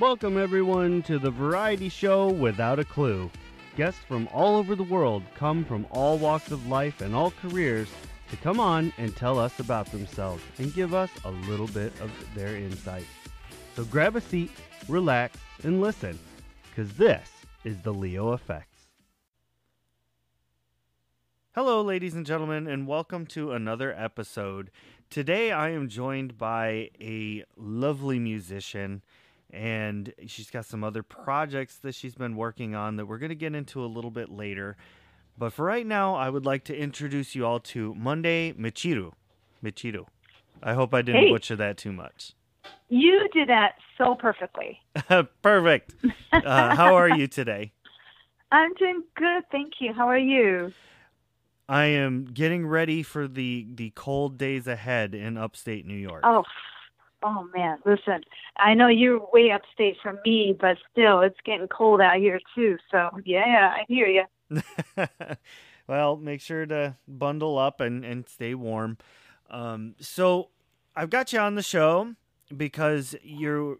Welcome, everyone, to the variety show Without a Clue. Guests from all over the world come from all walks of life and all careers to come on and tell us about themselves and give us a little bit of their insight. So grab a seat, relax, and listen, because this is the Leo Affects. Hello, ladies and gentlemen, and welcome to another episode. Today I am joined by a lovely musician and she's got some other projects that she's been working on that we're going to get into a little bit later. But for right now, I would like to introduce you all to Monday Michiru. Michiru. I hope I didn't Hey. butcher that too much. You did that so perfectly. Perfect. Uh, how are you today? I'm doing good, thank you. How are you? I am getting ready for the the cold days ahead in upstate New York. Oh, oh man, listen. I know you're way upstate from me, but still, it's getting cold out here too. So yeah, I hear you. well, make sure to bundle up and, and stay warm. Um, so I've got you on the show because you're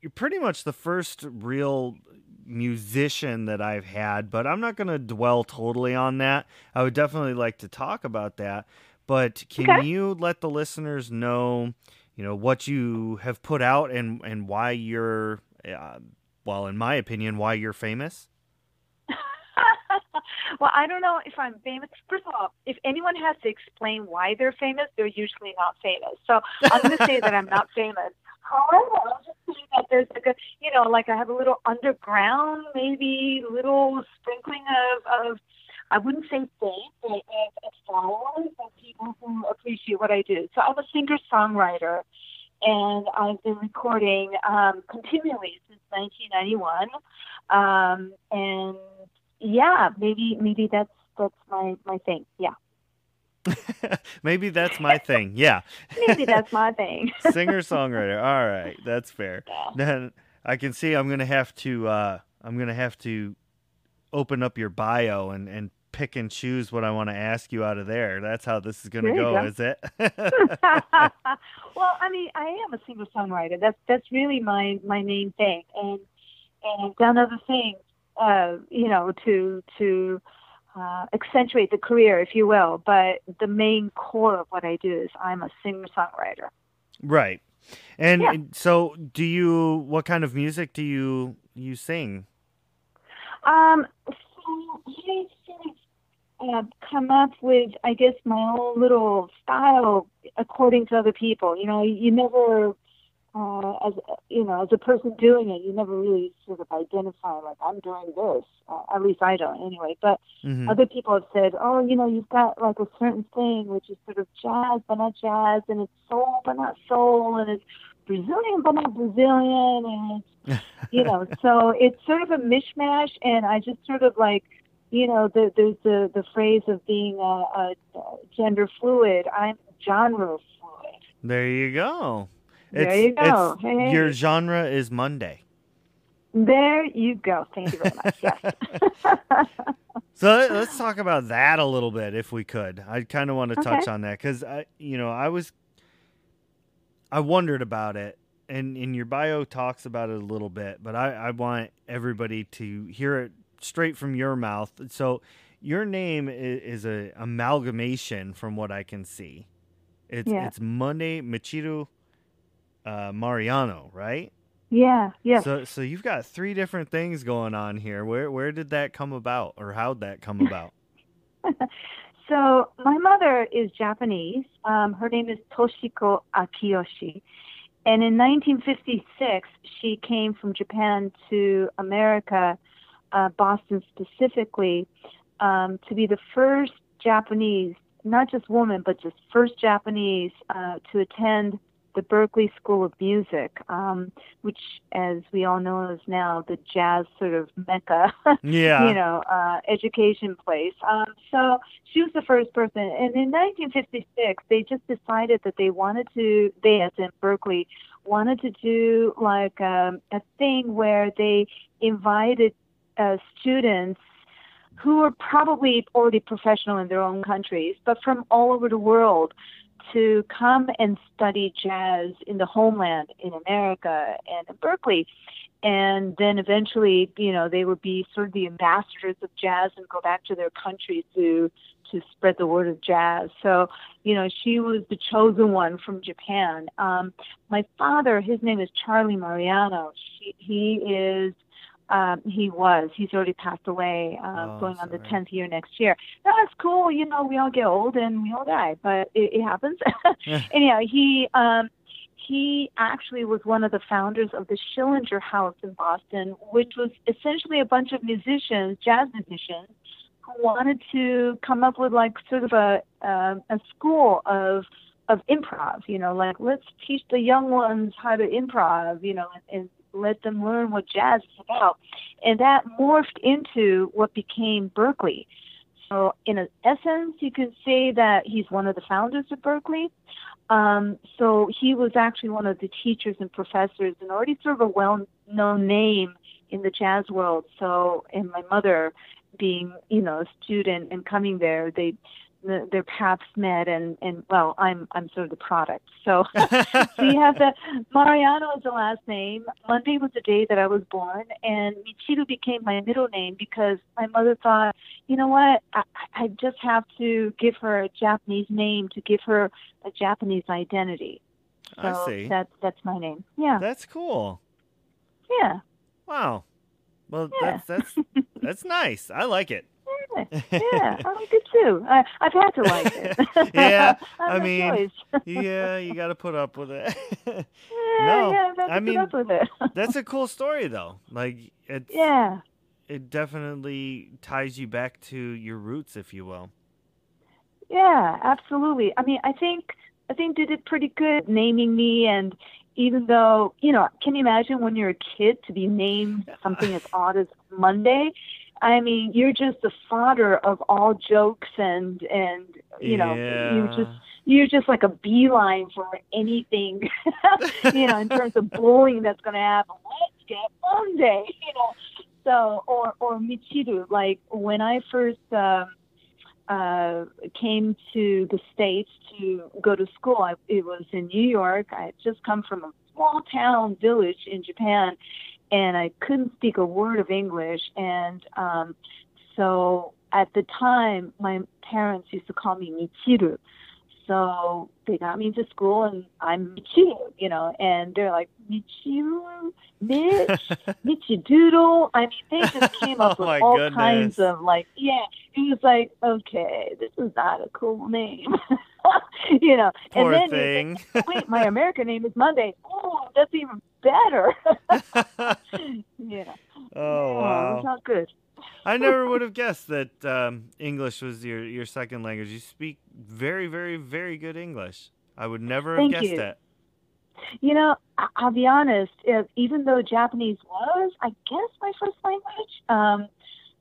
you're pretty much the first real musician that I've had, but I'm not going to dwell totally on that. I would definitely like to talk about that. But can Okay. you let the listeners know, you know, what you have put out and and why you're, uh, well, in my opinion, why you're famous? well, I don't know if I'm famous. First of all, if anyone has to explain why they're famous, they're usually not famous. So I'm going to say that I'm not famous. However, I'll just say that there's like a, you know, like I have a little underground, maybe little sprinkling of, of I wouldn't say fame, but of, of followers of people who appreciate what I do. So I'm a singer-songwriter, and I've been recording um, continually since 1991. Um, and yeah, maybe maybe that's that's my my thing. Yeah, Maybe that's my thing. Yeah. maybe that's my thing. Singer songwriter. All right, that's fair. Yeah. Then I can see I'm gonna have to uh I'm gonna have to open up your bio and, and pick and choose what I want to ask you out of there. That's how this is gonna go, go. is it? well, I mean, I am a singer songwriter. That's that's really my my main thing, and and I've done other things, uh, you know, to to uh, accentuate the career, if you will. But the main core of what I do is I'm a singer songwriter. right. And Yeah. so do you what kind of music do you you sing? Um, so I sort of uh, come up with, I guess, my own little style according to other people. You know, you never, uh, as you know, as a person doing it, you never really sort of identify like I'm doing this. Uh, at least I don't, anyway. But Mhm. other people have said, oh, you know, you've got like a certain thing which is sort of jazz but not jazz, and it's soul but not soul, and it's Brazilian but not Brazilian, and it's you know, so it's sort of a mishmash, and I just sort of like, you know, the, there's the the phrase of being a, a, gender fluid. I'm genre fluid. There you go. There you go. it's- Hey. Your genre is Monday. There you go. Thank you very much. Yes. So let- let's talk about that a little bit, if we could. I kind of want to touch on that because I, you know, I was, I wondered about it, and in your bio talks about it a little bit, but I, I want everybody to hear it straight from your mouth. So your name is, is a amalgamation, from what I can see. It's Yeah. it's Monday Michiru uh, Mariano, right? yeah. Yes. So so you've got three different things going on here. Where where did that come about, or how'd that come about? So my mother is Japanese. Um, her name is Toshiko Akiyoshi. And in 1956, she came from Japan to America, uh, Boston specifically, um, to be the first Japanese, not just woman, but just first Japanese uh, to attend the Berklee School of Music, um, which, as we all know, is now the jazz sort of mecca Yeah. you know, uh, education place. Um, so she was the first person. And in 1956, they just decided that they wanted to, they as in Berklee, wanted to do like um, a thing where they invited uh, students who were probably already professional in their own countries, but from all over the world to come and study jazz in the homeland in America and in Berklee. And then eventually, you know, they would be sort of the ambassadors of jazz and go back to their country to to spread the word of jazz. So, you know, she was the chosen one from Japan. Um, my father, his name is Charlie Mariano. She, he is um, he was. He's already passed away, uh, oh, going on the tenth year next year. That's cool. You know, we all get old and we all die, but it, it happens. Anyhow, he um, he actually was one of the founders of the Schillinger House in Boston, which was essentially a bunch of musicians, jazz musicians, who wanted to come up with like sort of a uh, a school of of improv. You know, like let's teach the young ones how to improv. You know, and, and let them learn what jazz is about. And that morphed into what became Berklee. So, in essence, you could say that he's one of the founders of Berklee. Um, so, he was actually one of the teachers and professors and already sort of a well known name in the jazz world. So, and my mother being, you know, a student and coming there, they the, their paths met and and well i'm i'm sort of the product. So we have the mariano is the last name. Monday was the day that i was born and michiru became my middle name because my mother thought you know what? I i just have to give her a japanese name to give her a japanese identity. So i see. that's that's my name. Yeah. That's cool. Yeah. Wow. Well yeah. that's that's that's nice. I like it yeah, I like it too. I, I've had to like it. yeah, I mean, yeah, you got to put up with it. yeah, no, yeah, I mean, that's a cool story though. Like, it's yeah, it definitely ties you back to your roots, if you will. Yeah, absolutely. I mean, I think I think they did pretty good naming me, and even though you know, can you imagine when you're a kid to be named something as odd as Monday? I mean, you're just the fodder of all jokes and and you know, yeah. you just you're just like a beeline for anything, you know, in terms of bullying that's going to happen. Let's get Monday, you know. So or or Michiru, like when I first um, uh, came to the states to go to school, I, it was in New York. I had just come from a small town village in Japan, and I couldn't speak a word of English. And um, so at the time, my parents used to call me Michiru. So they got me into school, and I'm Michiru, you know, and they're like Michiru, Mitch, Michidoodle. I mean, they just came up oh with all goodness. kinds of like, yeah. It was like, okay, this is not a cool name, you know. Poor and then thing. Like, wait, my American name is Monday. Oh, that's even better. yeah. Oh yeah, wow. It's not good. I never would have guessed that um, English was your, your second language. You speak very, very, very good English. I would never have Thank guessed you. that. You know, I'll be honest. If, even though Japanese was, I guess, my first language, um,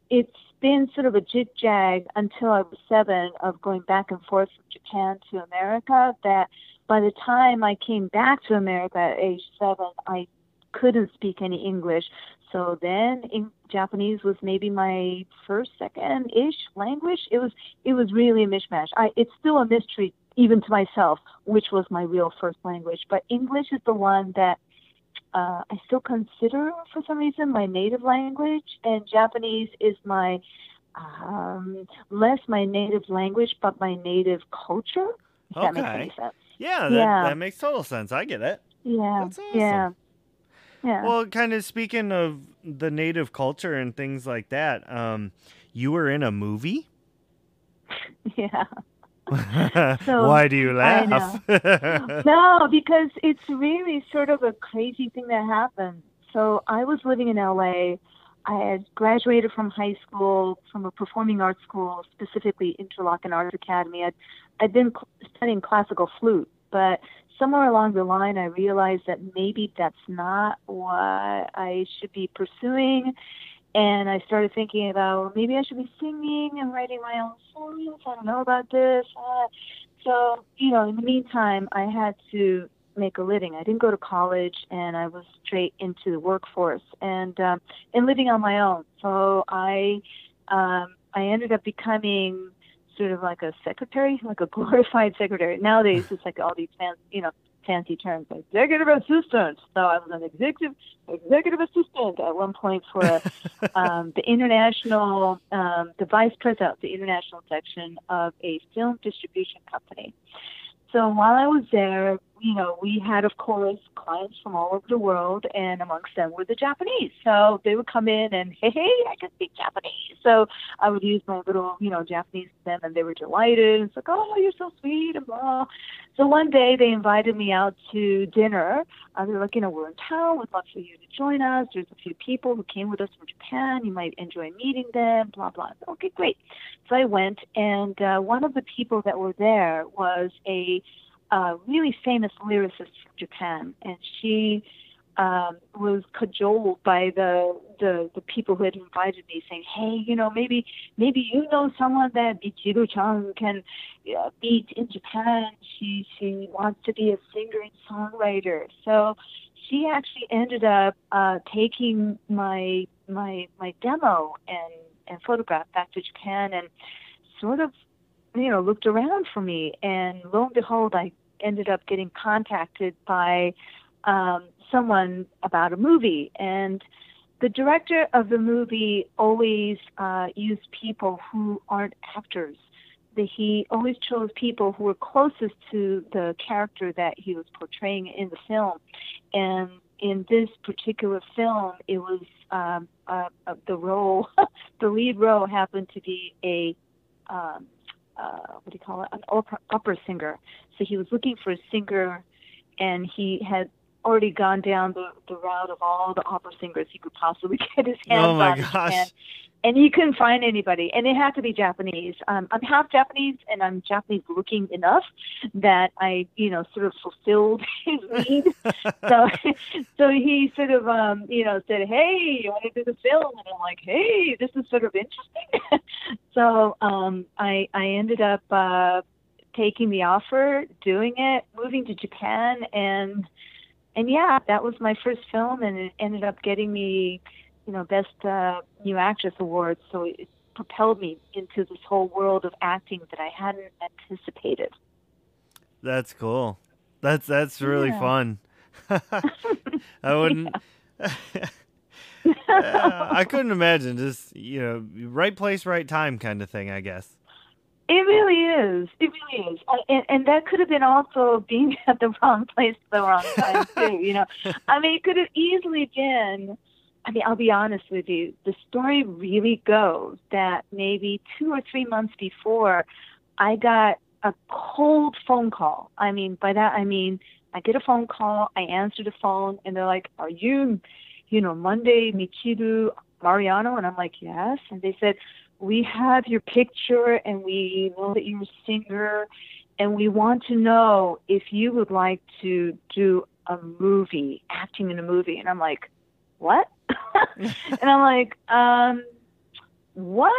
it's been sort of a jig jag until I was seven of going back and forth from Japan to America. That by the time I came back to America at age seven, I couldn't speak any English. So then, in, Japanese was maybe my first, second ish language. It was it was really a mishmash. I it's still a mystery even to myself which was my real first language. But English is the one that uh, I still consider for some reason my native language, and Japanese is my um, less my native language, but my native culture. If that makes Okay. any sense. Yeah, that, Yeah. that makes total sense. I get it. Yeah. That's awesome. Yeah. Yeah. Well, kind of speaking of the native culture and things like that, um, you were in a movie. yeah. So, Why do you laugh? no, because it's really sort of a crazy thing that happened. So I was living in LA. I had graduated from high school, from a performing arts school, specifically Interlochen Arts Academy. I'd, I'd been cl- studying classical flute, but somewhere along the line, I realized that maybe that's not what I should be pursuing. And I started thinking about well, maybe I should be singing and writing my own songs. I don't know about this. Uh, so, you know, in the meantime, I had to make a living. I didn't go to college, and I was straight into the workforce and um, and living on my own. So I um, I ended up becoming sort of like a secretary, like a glorified secretary. Nowadays, it's like all these fancy, you know, fancy terms like executive assistant. So I was an executive executive assistant at one point for um, the international, um, the vice president of the international section of a film distribution company. So while I was there, you know, we had, of course, clients from all over the world, and amongst them were the Japanese. So they would come in and, hey, hey, I can speak Japanese. So I would use my little, you know, Japanese to them, and they were delighted. It's like, oh, you're so sweet, and blah. So one day they invited me out to dinner. Uh, they're like, you know, we're in town. We'd love for you to join us. There's a few people who came with us from Japan. You might enjoy meeting them, blah, blah. Said, okay, great. So I went, and uh, one of the people that were there was a a really famous lyricist from Japan, and she um, was cajoled by the, the the people who had invited me, saying, "Hey, you know, maybe maybe you know someone that Michiru-chan can uh, beat in Japan. She she wants to be a singer and songwriter." So she actually ended up uh, taking my my my demo and and photograph back to Japan and sort of you know, looked around for me, and lo and behold, I ended up getting contacted by um, someone about a movie. And the director of the movie always uh, used people who aren't actors. He always chose people who were closest to the character that he was portraying in the film. And in this particular film, it was um, uh, uh, the role, the lead role happened to be a um, uh, what do you call it, an opera, opera singer. So he was looking for a singer, and he had already gone down the, the route of all the opera singers he could possibly get his hands oh my on. gosh. And, he couldn't find anybody, and it had to be Japanese. Um, I'm half Japanese, and I'm Japanese looking enough that I, you know, sort of fulfilled his need. so, so he sort of, um, you know, said, "Hey, you want to do the film?" And I'm like, "Hey, this is sort of interesting." so, um, I I ended up uh, taking the offer, doing it, moving to Japan, and and yeah, that was my first film, and it ended up getting me you know, Best uh, New Actress awards. So it propelled me into this whole world of acting that I hadn't anticipated. That's cool. That's that's really Yeah. fun. I wouldn't. I couldn't imagine just you know right place, right time kind of thing. I guess. It really is. It really is. I- And, and that could have been also being at the wrong place at the wrong time too. You know, I mean, it could have easily been. I mean, I'll be honest with you. The story really goes that maybe two or three months before, I got a cold phone call. I mean, by that I mean I get a phone call. I answer the phone, and they're like, "Are you, you know, Monday Michiru Mariano?" And I'm like, "Yes." And they said, we have your picture and we know that you're a singer and we want to know if you would like to do a movie, acting in a movie. And I'm like, what? and I'm like, um, what?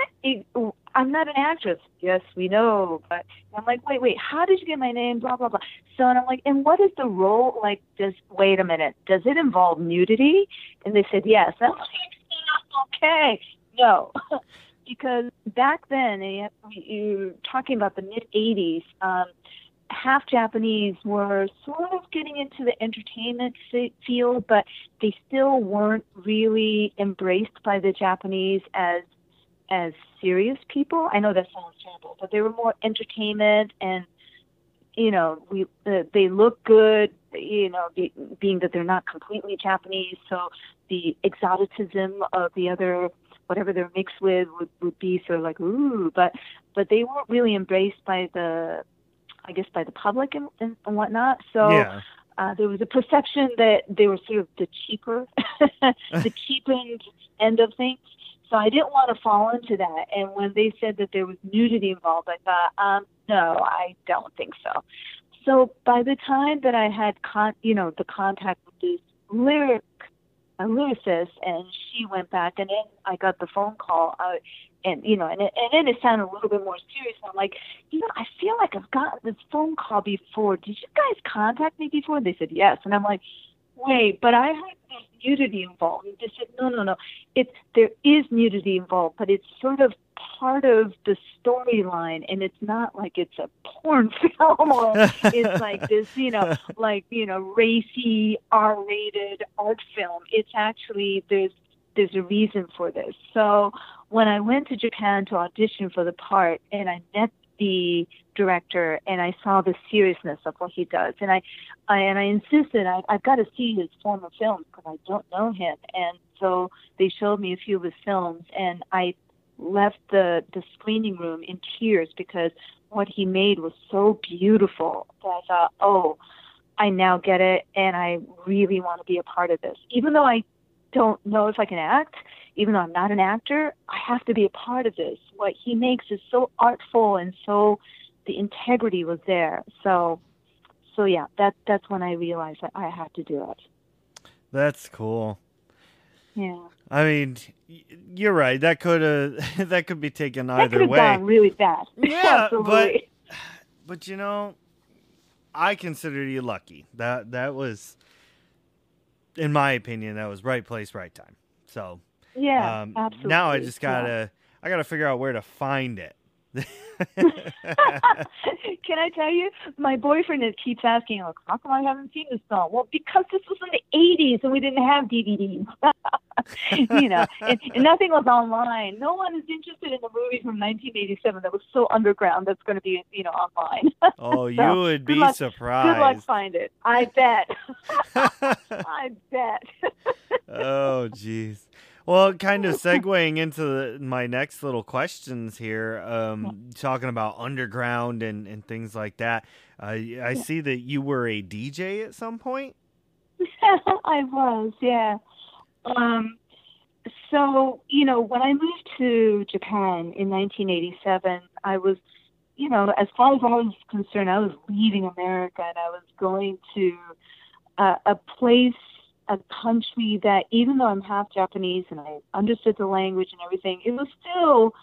I'm not an actress. Yes, we know. But I'm like, wait, wait, how did you get my name? Blah, blah, blah. So and I'm like, and what is the role? Like, does, wait a minute, does it involve nudity? And they said, yes. I'm like, okay, no. because back then, you- you're talking about the mid 80s, um, half Japanese were sort of getting into the entertainment fi- field, but they still weren't really embraced by the Japanese as as serious people. I know that sounds terrible, but they were more entertainment and you know we uh, they look good you know be, being that they're not completely Japanese so the exoticism of the other whatever they're mixed with would, would be sort of like ooh but but they weren't really embraced by the I guess by the public and, and, and whatnot so yeah. uh, there was a perception that they were sort of the cheaper, the cheapened end of things. So I didn't want to fall into that. And when they said that there was nudity involved, I thought, um, no, I don't think so. So by the time that I had con, you know, the contact with this lyric, a and she went back, and then I got the phone call. Uh, and you know, and, it, and then it sounded a little bit more serious. I'm like, you know, I feel like I've gotten this phone call before. Did you guys contact me before? And They said yes, and I'm like, wait, but I there's nudity involved. And they said, no, no, no. It's there is nudity involved, but it's sort of part of the storyline, and it's not like it's a porn film or it's like this, you know, like you know, racy R-rated art film. It's actually there's there's a reason for this. So when I went to Japan to audition for the part, and I met the director and I saw the seriousness of what he does. And I, I and I insisted I, I've got to see his former films because I don't know him. And so they showed me a few of his films, and I left the the screening room in tears because what he made was so beautiful that I thought, oh, I now get it, and I really want to be a part of this. Even though I don't know if I can act, even though I'm not an actor, I have to be a part of this. What he makes is so artful and so the integrity was there. So, so yeah, that that's when I realized that I had to do it. That's cool. Yeah. I mean, you're right. That could have that could be taken that either way. Gone really bad. Yeah, but but you know, I consider you lucky. That that was, in my opinion, that was right place, right time. So yeah, um, absolutely. Now I just gotta yeah. I gotta figure out where to find it. Can I tell you, my boyfriend keeps asking, like, how come I haven't seen this film? Well, because this was in the 80s and we didn't have DVDs. you know, and, and nothing was online. No one is interested in a movie from 1987 that was so underground that's going to be, you know, online. Oh, so, you would be luck, surprised. Good luck find it. I bet. I bet. oh, jeez. Well, kind of segueing into the, my next little questions here, um, talking about underground and, and things like that. Uh, I see that you were a DJ at some point. I was, yeah. Um, so, you know, when I moved to Japan in 1987, I was, you know, as far as I was concerned, I was leaving America and I was going to uh, a place a country that even though I'm half Japanese and I understood the language and everything, it was still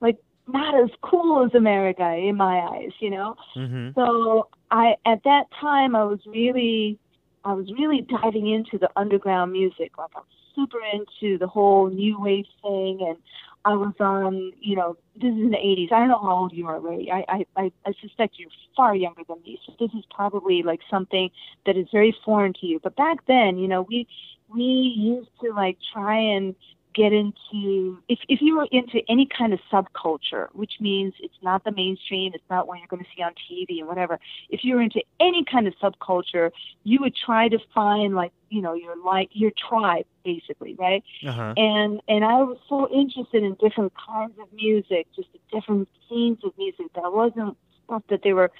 like not as cool as America in my eyes, you know. Mm-hmm. So I at that time I was really I was really diving into the underground music. Like I'm super into the whole new wave thing and I was on, you know, this is in the 80s. I don't know how old you are, Ray. I, I, I suspect you're far younger than me. So this is probably like something that is very foreign to you. But back then, you know, we, we used to like try and get into if if you were into any kind of subculture, which means it's not the mainstream, it's not what you're going to see on TV and whatever. If you were into any kind of subculture, you would try to find like you know your like your tribe basically, right? Uh-huh. And and I was so interested in different kinds of music, just different scenes of music that wasn't stuff that they were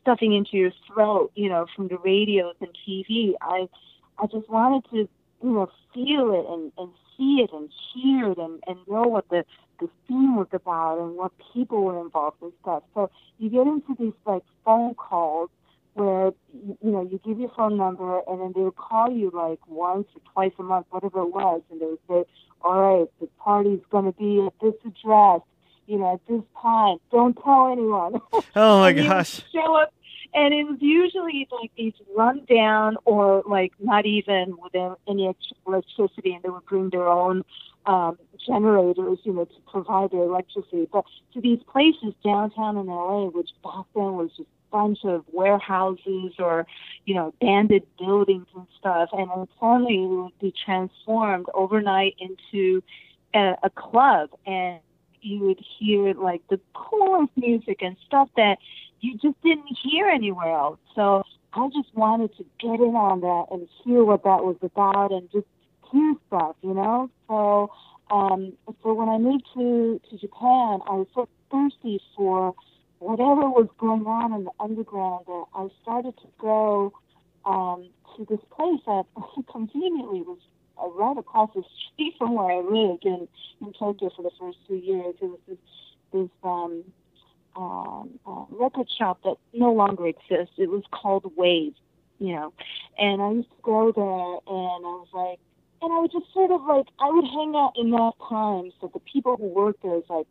stuffing into your throat, you know, from the radios and TV. I I just wanted to you know feel it and and see it and hear it and, and know what the, the theme was about and what people were involved and stuff. So you get into these like phone calls where you know you give your phone number and then they would call you like once or twice a month, whatever it was, and they would say, "All right, the party's going to be at this address, you know, at this time. Don't tell anyone." Oh my gosh! Show up and it was usually like these run down or like not even with any electricity, and they would bring their own um, generators, you know, to provide their electricity. But to these places downtown in LA, which back then was just a bunch of warehouses or, you know, abandoned buildings and stuff, and then suddenly it would be transformed overnight into a, a club, and you would hear like the coolest music and stuff that you just didn't hear anywhere else. So I just wanted to get in on that and hear what that was about and just hear stuff, you know. So um, so when I moved to to Japan, I was so thirsty for whatever was going on in the underground that I started to go um, to this place that conveniently was uh, right across the street from where I lived in in Tokyo for the first two years. It was this this um, um, uh, record shop that no longer exists. It was called Wave, you know, and I used to go there, and I was like, and I would just sort of like I would hang out in that time, so the people who worked there was like,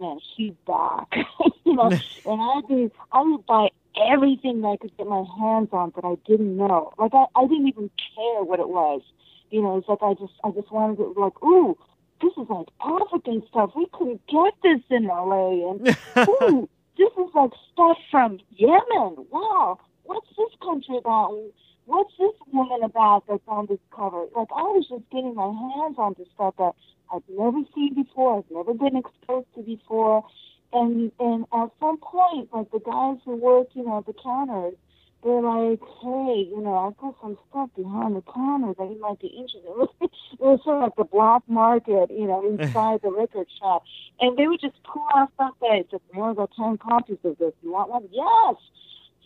man, she's back, you know, and I'd be I would buy everything that I could get my hands on that I didn't know. Like I, I didn't even care what it was. You know, it's like I just I just wanted to like, ooh, this is like African stuff. We couldn't get this in LA and ooh, this is like stuff from Yemen. Wow, what's this country about? What's this woman about that's on this cover? Like I was just getting my hands on this stuff that I'd never seen before, I've never been exposed to before and and at some point, like the guys who work, you know, at the counters, they're like, hey, you know, I've got some stuff behind the counter that you might be interested in. it was sort of like the black market, you know, inside the record shop. And they would just pull out stuff that it's more got 10 copies of this. You want one? Yes.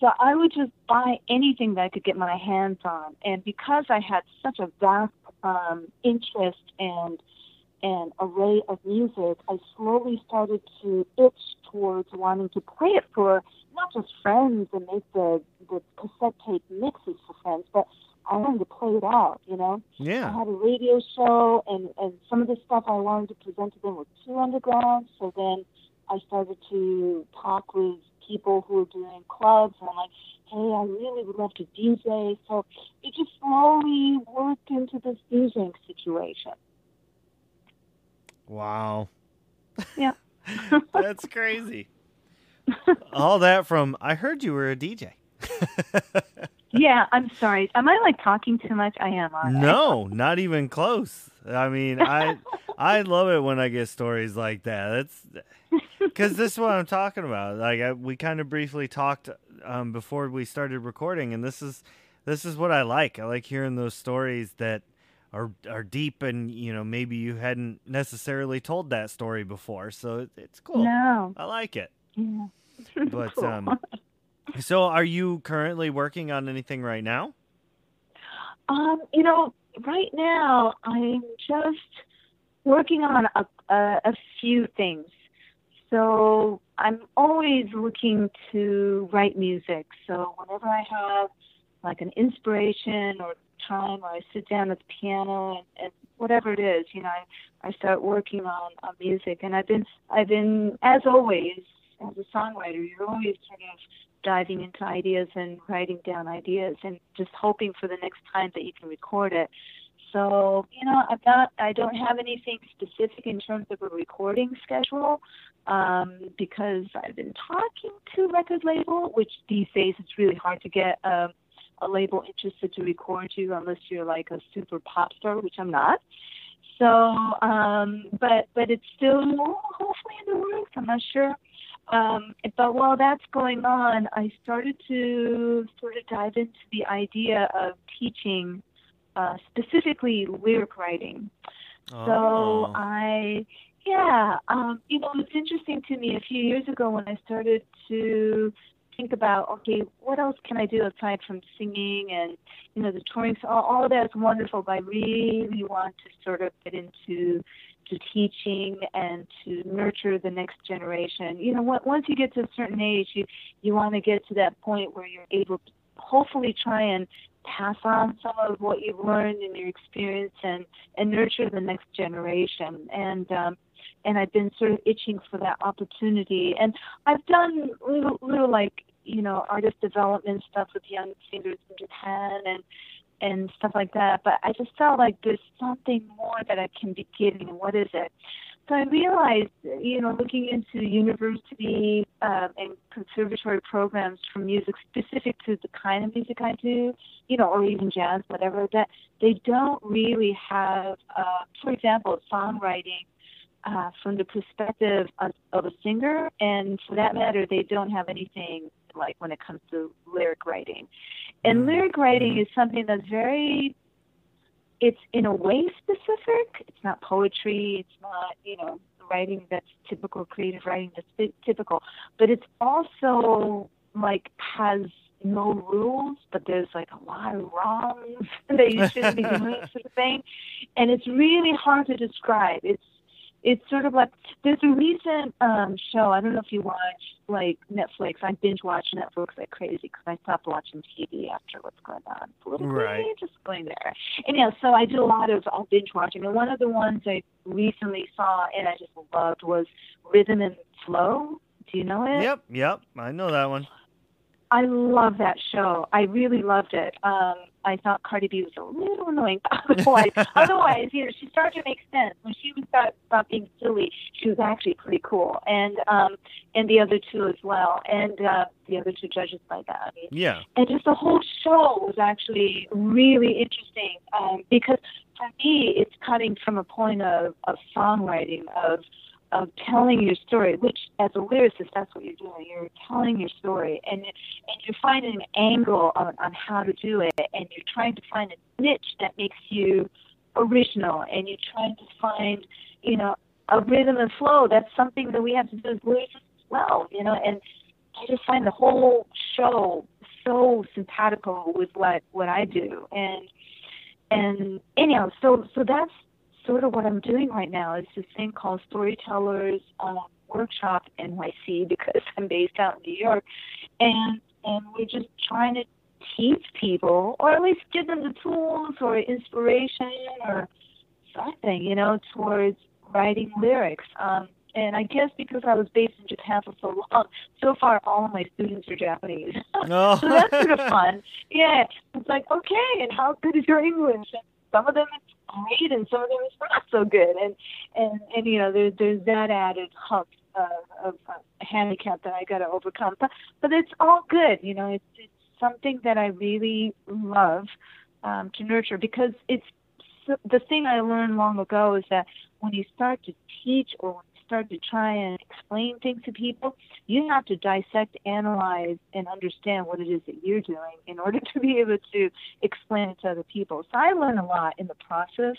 So I would just buy anything that I could get my hands on. And because I had such a vast um, interest and an array of music, I slowly started to itch towards wanting to play it for not just friends and make the, the cassette tape mixes for friends, but I wanted to play it out, you know? Yeah. I had a radio show, and, and some of the stuff I wanted to present to them was too underground. So then I started to talk with people who were doing clubs, and I'm like, hey, I really would love to DJ. So it just slowly worked into this DJing situation. Wow. Yeah. That's crazy. All that from I heard you were a DJ. yeah, I'm sorry. Am I like talking too much? I am. No, not even close. I mean, I I love it when I get stories like that. That's because this is what I'm talking about. Like I, we kind of briefly talked um, before we started recording, and this is this is what I like. I like hearing those stories that are are deep and you know maybe you hadn't necessarily told that story before so it, it's cool no i like it yeah but cool. um so are you currently working on anything right now um you know right now i'm just working on a, a, a few things so i'm always looking to write music so whenever i have like an inspiration or time or I sit down at the piano and, and whatever it is, you know, I, I start working on, on music. And I've been, I've been, as always, as a songwriter, you're always sort of diving into ideas and writing down ideas and just hoping for the next time that you can record it. So, you know, I'm not, I don't have anything specific in terms of a recording schedule um, because I've been talking to record label, which these days it's really hard to get um, a label interested to record you unless you're like a super pop star, which I'm not. So, um, but but it's still hopefully in the works. I'm not sure. Um, but while that's going on, I started to sort of dive into the idea of teaching uh, specifically lyric writing. Oh. So I, yeah, um, you know, it's interesting to me. A few years ago, when I started to think about okay what else can i do aside from singing and you know the touring so all, all of that's wonderful but i really want to sort of get into to teaching and to nurture the next generation you know once you get to a certain age you you want to get to that point where you're able to hopefully try and pass on some of what you've learned in your experience and and nurture the next generation and um and I've been sort of itching for that opportunity. And I've done little, little like you know artist development stuff with young singers in Japan and and stuff like that. But I just felt like there's something more that I can be giving. What is it? So I realized, you know, looking into university uh, and conservatory programs for music specific to the kind of music I do, you know, or even jazz, whatever, that they don't really have, uh, for example, songwriting uh, from the perspective of, of, a singer, and for that matter, they don't have anything like when it comes to lyric writing. And mm-hmm. lyric writing is something that's very, it's in a way specific. It's not poetry. It's not, you know, writing that's typical, creative writing that's typical, but it's also like has no rules, but there's like a lot of wrongs that you shouldn't be doing, sort of thing. And it's really hard to describe. It's it's sort of like there's a recent um show. I don't know if you watch like Netflix. I binge watch Netflix like crazy because I stopped watching TV after what's going on politically. Right. Just going there. And yeah, so I do a lot of all binge watching. And one of the ones I recently saw and I just loved was Rhythm and Flow. Do you know it? Yep, yep. I know that one. I love that show. I really loved it. Um, I thought Cardi B was a little annoying. otherwise, otherwise, you know, she started to make sense when she was start, about being silly. She was actually pretty cool, and um, and the other two as well, and uh, the other two judges by that. I mean, Yeah. and just the whole show was actually really interesting um, because for me, it's cutting from a point of, of songwriting of of telling your story, which as a lyricist, that's what you're doing. You're telling your story, and and you're finding an angle on, on how to do it, and you're trying to find a niche that makes you original, and you're trying to find, you know, a rhythm and flow. That's something that we have to do as lyricists as well, you know, and I just find the whole show so simpatico with what what I do, and and anyhow, so so that's sort of what I'm doing right now. is this thing called Storytellers uh, Workshop NYC because I'm based out in New York, and and we're just trying to teach people, or at least give them the tools or inspiration or something, you know, towards writing lyrics. Um, and I guess because I was based in Japan for so long, so far all of my students are Japanese. Oh. so that's sort of fun. Yeah, it's like okay, and how good is your English? And some of them it's great, and some of them it's not so good. And and and you know, there's there's that added hump uh, of uh, handicap that I got to overcome. But but it's all good. You know, it's it's something that I really love um, to nurture because it's the thing I learned long ago is that when you start to teach or start to try and explain things to people, you have to dissect, analyze, and understand what it is that you're doing in order to be able to explain it to other people. So I learn a lot in the process.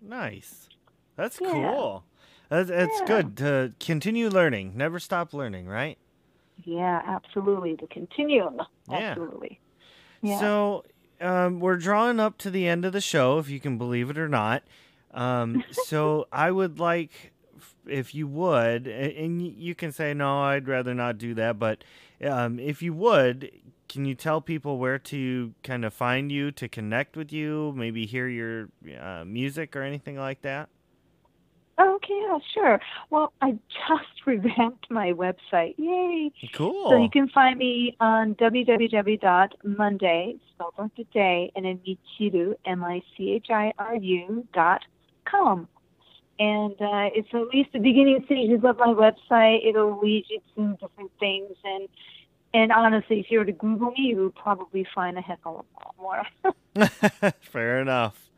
Nice. That's Yeah. cool. That's, it's Yeah. good to continue learning. Never stop learning, right? Yeah, absolutely. The continuum. Yeah. Absolutely. Yeah. So um, we're drawing up to the end of the show, if you can believe it or not. Um, so I would like, if you would, and you can say no, I'd rather not do that. But um, if you would, can you tell people where to kind of find you, to connect with you, maybe hear your uh, music or anything like that? Okay, yeah, sure. Well, I just revamped my website. Yay! Cool. So you can find me on www.monday, spelled like the day, and then Michiru, M-I-C-H-I-R-U dot com. And uh, it's at least the beginning stages of my website. It'll lead you to different things. And and honestly, if you were to Google me, you would probably find a heck of a lot more. Fair enough.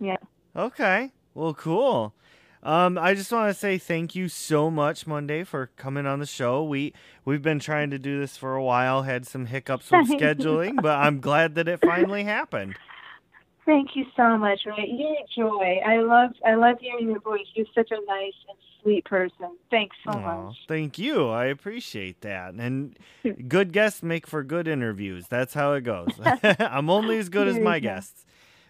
yeah. Okay. Well, cool. Um, I just want to say thank you so much, Monday, for coming on the show. We we've been trying to do this for a while, had some hiccups with scheduling, but I'm glad that it finally happened. Thank you so much, Ray. You're a joy. I love I love hearing your voice. You're such a nice and sweet person. Thanks so Aw, much. thank you. I appreciate that. And good guests make for good interviews. That's how it goes. I'm only as good as my guests.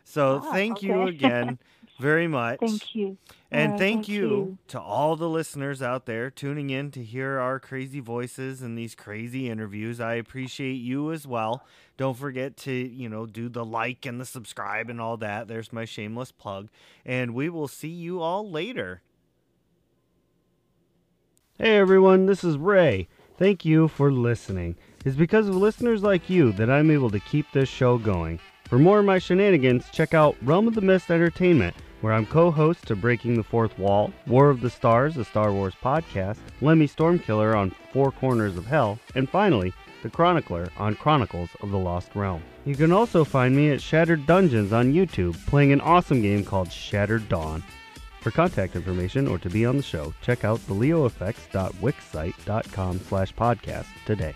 So Ah, thank you again very much. Thank you. And Uh, thank, thank you, you. to all the listeners out there tuning in to hear our crazy voices and these crazy interviews. I appreciate you as well. Don't forget to, you know, do the like and the subscribe and all that. There's my shameless plug. And we will see you all later. Hey everyone, this is Ray. Thank you for listening. It's because of listeners like you that I'm able to keep this show going. For more of my shenanigans, check out Realm of the Mist Entertainment, where I'm co host to Breaking the Fourth Wall, War of the Stars, a Star Wars podcast, Lemmy Stormkiller on Four Corners of Hell, and finally, The Chronicler on Chronicles of the Lost Realm. You can also find me at Shattered Dungeons on YouTube, playing an awesome game called Shattered Dawn. For contact information or to be on the show, check out theleoaffects.wixsite.com slash podcast today.